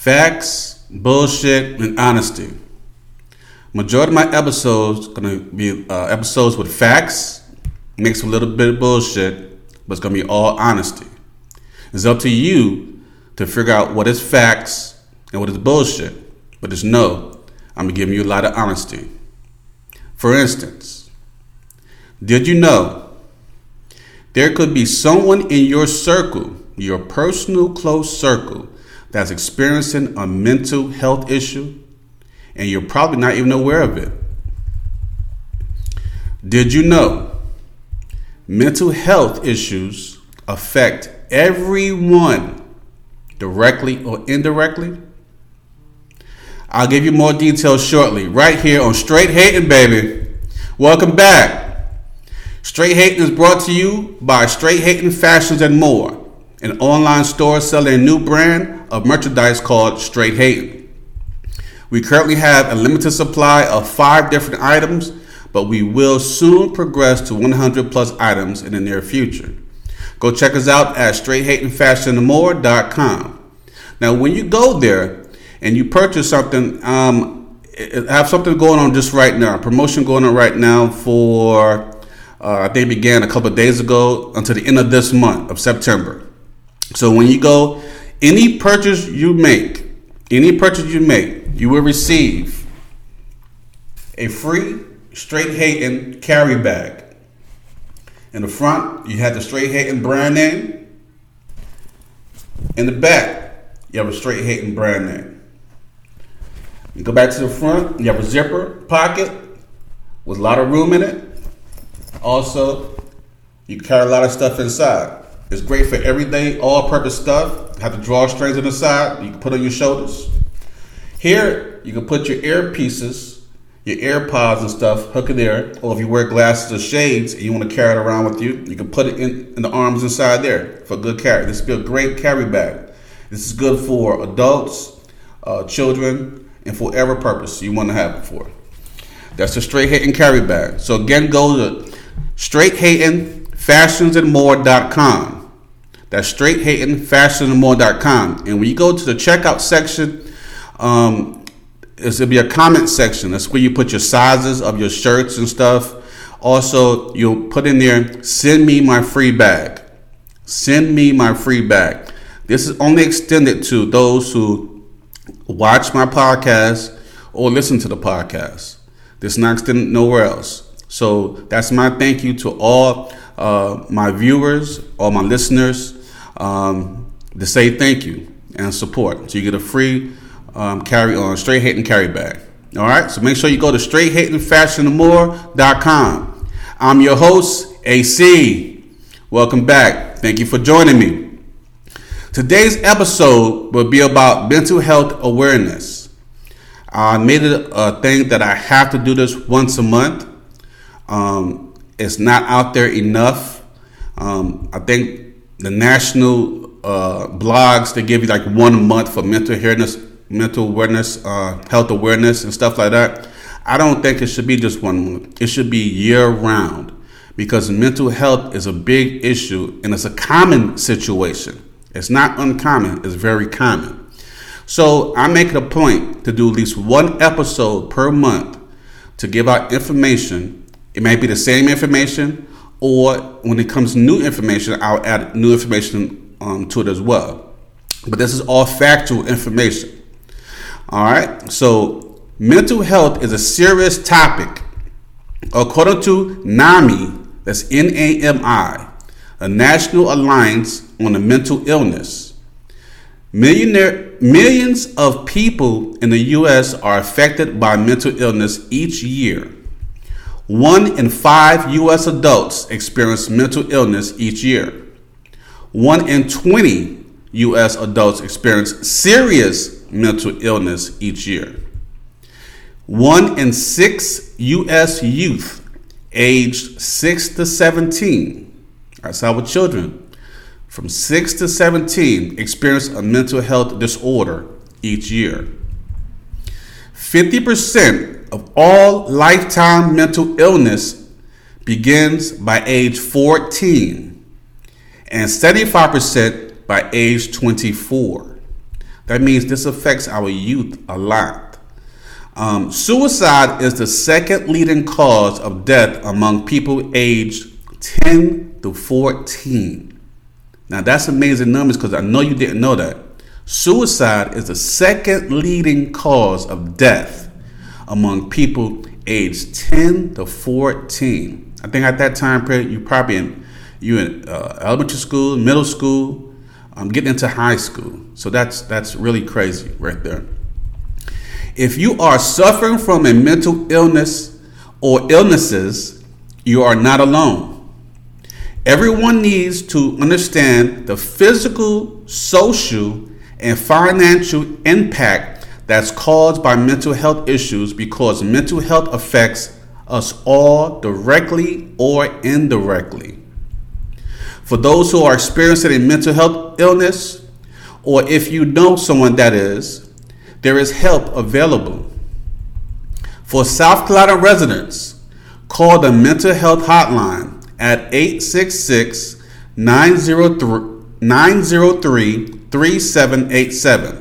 facts, bullshit, and honesty. Majority of my episodes gonna be uh, episodes with facts, mixed with a little bit of bullshit, but it's gonna be all honesty. It's up to you to figure out what is facts and what is bullshit. But just know I'm gonna give you a lot of honesty. For instance, did you know there could be someone in your circle, your personal close circle, that's experiencing a mental health issue and you're probably not even aware of it? Did you know mental health issues affect everyone directly or indirectly? I'll give you more details shortly, right here on Straight Hating, baby. Welcome back. Straight Hating is brought to you by Straight Hating Fashions and More, an online store selling a new brand of merchandise called Straight Hating. We currently have a limited supply of five different items, but we will soon progress to 100 plus items in the near future. Go check us out at straighthatingfashionmore.com. Now, when you go there and you purchase something, um, have something going on just right now, promotion going on right now for, uh, I think began a couple of days ago until the end of this month of September. So when you go, any purchase you make, any purchase you make, you will receive a free straight hating carry bag. In the front, you have the straight hating brand name. In the back, you have a straight hating brand name. You go back to the front, you have a zipper pocket with a lot of room in it. Also, you carry a lot of stuff inside. It's great for everyday, all purpose stuff. Have the drawstrings on the side, you can put on your shoulders. Here, you can put your earpieces, your AirPods and stuff, hook it there. Or if you wear glasses or shades and you want to carry it around with you, you can put it in, in the arms inside there for good carry. This would be a great carry bag. This is good for adults, uh, children, and for whatever purpose you want to have it for. That's the Straight Hating Carry Bag. So again, go to straighthatingfashionsandmore.com. That's straighthatingfashionsandmore.com. And when you go to the checkout section, um, it'll be a comment section. That's where you put your sizes of your shirts and stuff. Also, you'll put in there, send me my free bag. Send me my free bag. This is only extended to those who watch my podcast or listen to the podcast. This is not extended nowhere else. So that's my thank you to all uh, my viewers, all my listeners, um, to say thank you and support. So you get a free um, carry on straight hating carry bag. All right, so make sure you go to straighthatingfashionmore.com. I'm your host, AC. Welcome back. Thank you for joining me. Today's episode will be about mental health awareness. I made it a thing that I have to do this once a month. Um, it's not out there enough. Um, I think the national uh, blogs they give you like one month for mental awareness, mental awareness, uh, health awareness, and stuff like that. I don't think it should be just one month. It should be year round because mental health is a big issue and it's a common situation. It's not uncommon, it's very common. So I make it a point to do at least one episode per month to give out information. It might be the same information, or when it comes to new information, I'll add new information um, to it as well. But this is all factual information. All right. So mental health is a serious topic. According to NAMI, that's N A M I, a National Alliance on Mental Illness. Millionaire, millions of people in the U.S. are affected by mental illness each year. One in five U.S. adults experience mental illness each year. One in 20 U.S. adults experience serious mental illness each year. One in six U.S. youth aged 6 to 17, that's our children, from 6 to 17 experience a mental health disorder each year. 50% of all lifetime mental illness begins by age 14 and 75% by age 24. That means this affects our youth a lot. Um, suicide is the second leading cause of death among people aged 10 to 14. Now, that's amazing numbers because I know you didn't know that. Suicide is the second leading cause of death among people aged 10 to 14. I think at that time period, you probably in you in uh, elementary school, middle school, um, getting into high school. So that's that's really crazy right there. If you are suffering from a mental illness or illnesses, you are not alone. Everyone needs to understand the physical, social, and financial impact that's caused by mental health issues because mental health affects us all directly or indirectly. For those who are experiencing a mental health illness, or if you know someone that is, there is help available. For South Carolina residents, call the mental health hotline at 866 903 3787.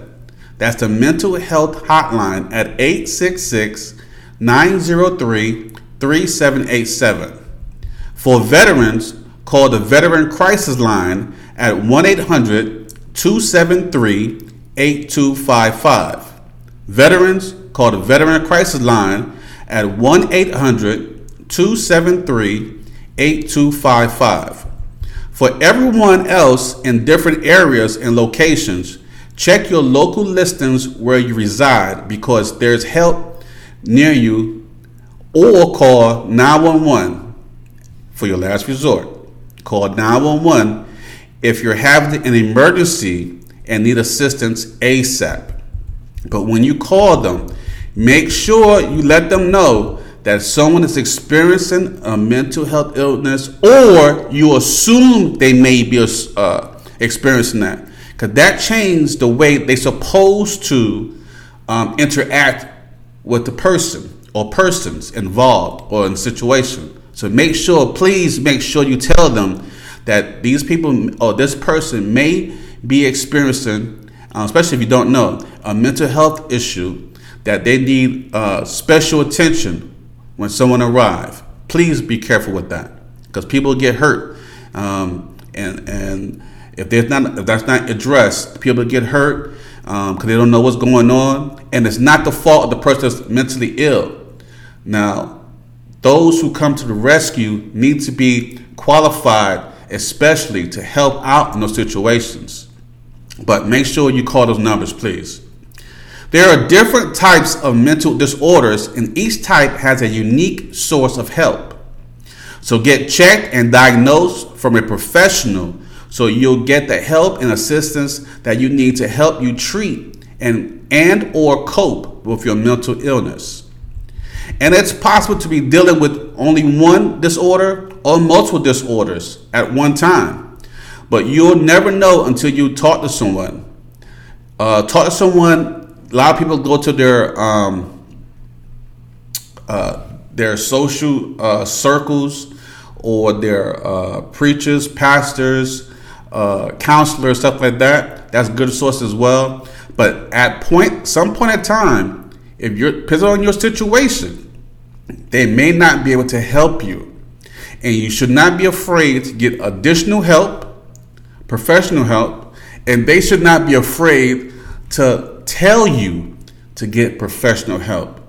That's the mental health hotline at 866 903 3787. For veterans, call the Veteran Crisis Line at 1 800 273 8255. Veterans, call the Veteran Crisis Line at 1 800 273 8255. For everyone else in different areas and locations, check your local listings where you reside because there's help near you or call 911 for your last resort. Call 911 if you're having an emergency and need assistance ASAP. But when you call them, make sure you let them know that someone is experiencing a mental health illness or you assume they may be uh, experiencing that. Because that changed the way they're supposed to um, interact with the person or persons involved or in situation. So make sure, please make sure you tell them that these people or this person may be experiencing, uh, especially if you don't know, a mental health issue that they need uh, special attention when someone arrives. Please be careful with that because people get hurt, um, and and if there's not if that's not addressed, people get hurt because um, they don't know what's going on, and it's not the fault of the person that's mentally ill. Now, those who come to the rescue need to be qualified, especially to help out in those situations. But make sure you call those numbers, please. There are different types of mental disorders, and each type has a unique source of help. So get checked and diagnosed from a professional so you'll get the help and assistance that you need to help you treat and and or cope with your mental illness. And it's possible to be dealing with only one disorder or multiple disorders at one time. But you'll never know until you talk to someone. Uh, talk to someone. A lot of people go to their um, uh, their social uh, circles or their uh, preachers, pastors, uh, counselors, stuff like that. That's good source as well. But at point, some point in time, if you're depends on your situation, they may not be able to help you, and you should not be afraid to get additional help, professional help, and they should not be afraid to tell you to get professional help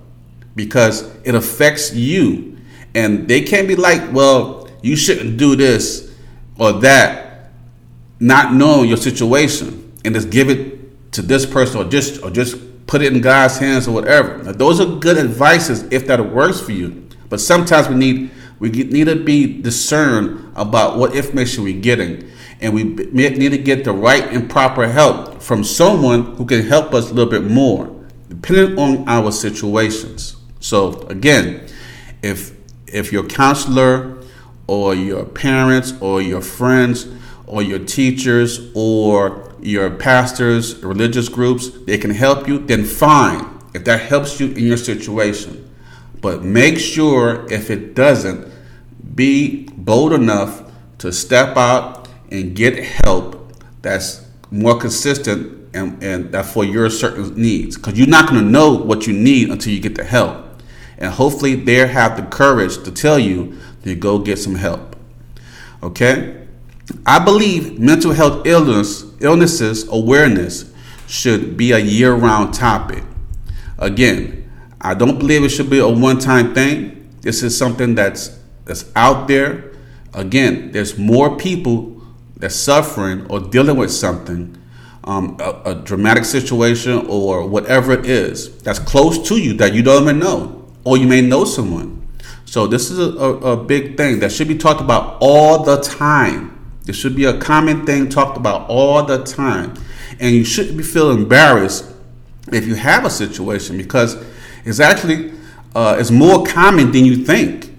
because it affects you, and they can't be like, well, you shouldn't do this or that not knowing your situation and just give it to this person or just or just put it in God's hands or whatever. Now, those are good advices if that works for you. But sometimes we need we need to be discerned about what information we're getting, and we need to get the right and proper help from someone who can help us a little bit more, depending on our situations. So again, if if your counselor or your parents or your friends or your teachers or your pastors, religious groups, they can help you, then fine, if that helps you in your situation. But make sure if it doesn't, be bold enough to step out and get help that's more consistent and, and that for your certain needs. Because you're not going to know what you need until you get the help. And hopefully they have the courage to tell you to go get some help. Okay? I believe mental health illness, illnesses awareness should be a year-round topic. Again, I don't believe it should be a one-time thing. This is something that's that's out there. Again, there's more people that's suffering or dealing with something, um, a, a dramatic situation or whatever it is that's close to you that you don't even know, or you may know someone. So this is a, a, a big thing that should be talked about all the time. It should be a common thing talked about all the time. And you shouldn't be feel embarrassed if you have a situation because it's actually uh, it's more common than you think.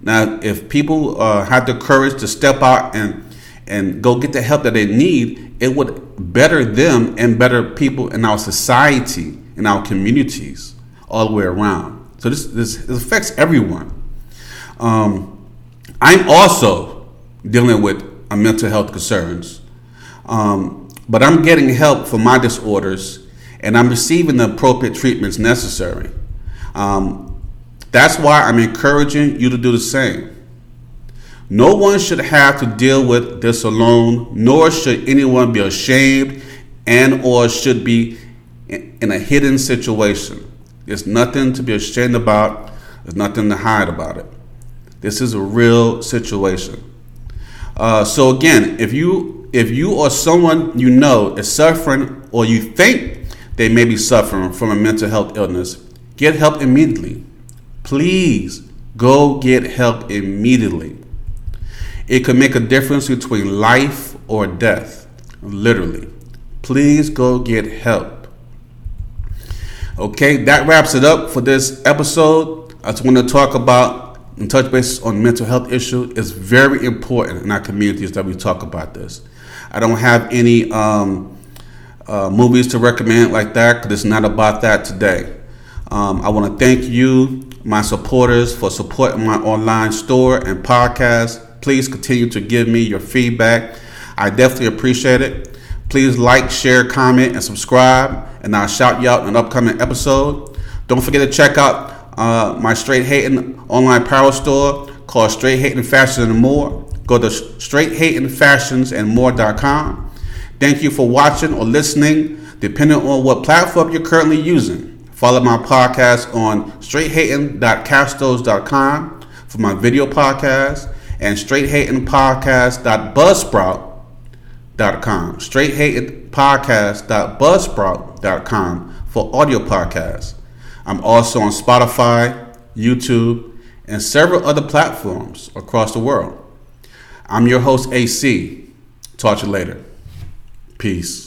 Now, if people uh, have the courage to step out and and go get the help that they need, it would better them and better people in our society, in our communities, all the way around. So this this, this affects everyone. Um, I'm also dealing with mental health concerns, um, but I'm getting help for my disorders, and I'm receiving the appropriate treatments necessary. Um, that's why I'm encouraging you to do the same. No one should have to deal with this alone, nor should anyone be ashamed and or should be in a hidden situation. There's nothing to be ashamed about. There's nothing to hide about it. This is a real situation. Uh, so again, if you if you or someone you know is suffering or you think they may be suffering from a mental health illness, get help immediately. Please go get help immediately. It could make a difference between life or death, literally. Please go get help. Okay, that wraps it up for this episode. I just want to talk about and touch base on mental health issue. is very important in our communities that we talk about this. I don't have any um, uh, movies to recommend like that because it's not about that today. Um, I want to thank you, my supporters, for supporting my online store and podcast. Please continue to give me your feedback. I definitely appreciate it. Please like, share, comment, and subscribe, and I'll shout you out in an upcoming episode. Don't forget to check out uh, my Straight Hating online power store called Straight Hating Fashion and More. Go to straighthatingfashionsandmore.com. Thank you for watching or listening, depending on what platform you're currently using. Follow my podcast on straighthating.castos.com for my video podcast and straighthatingpodcast.buzzsprout.com. Straighthatingpodcast.buzzsprout.com for audio podcasts. I'm also on Spotify, YouTube, and several other platforms across the world. I'm your host, AC. Talk to you later. Peace.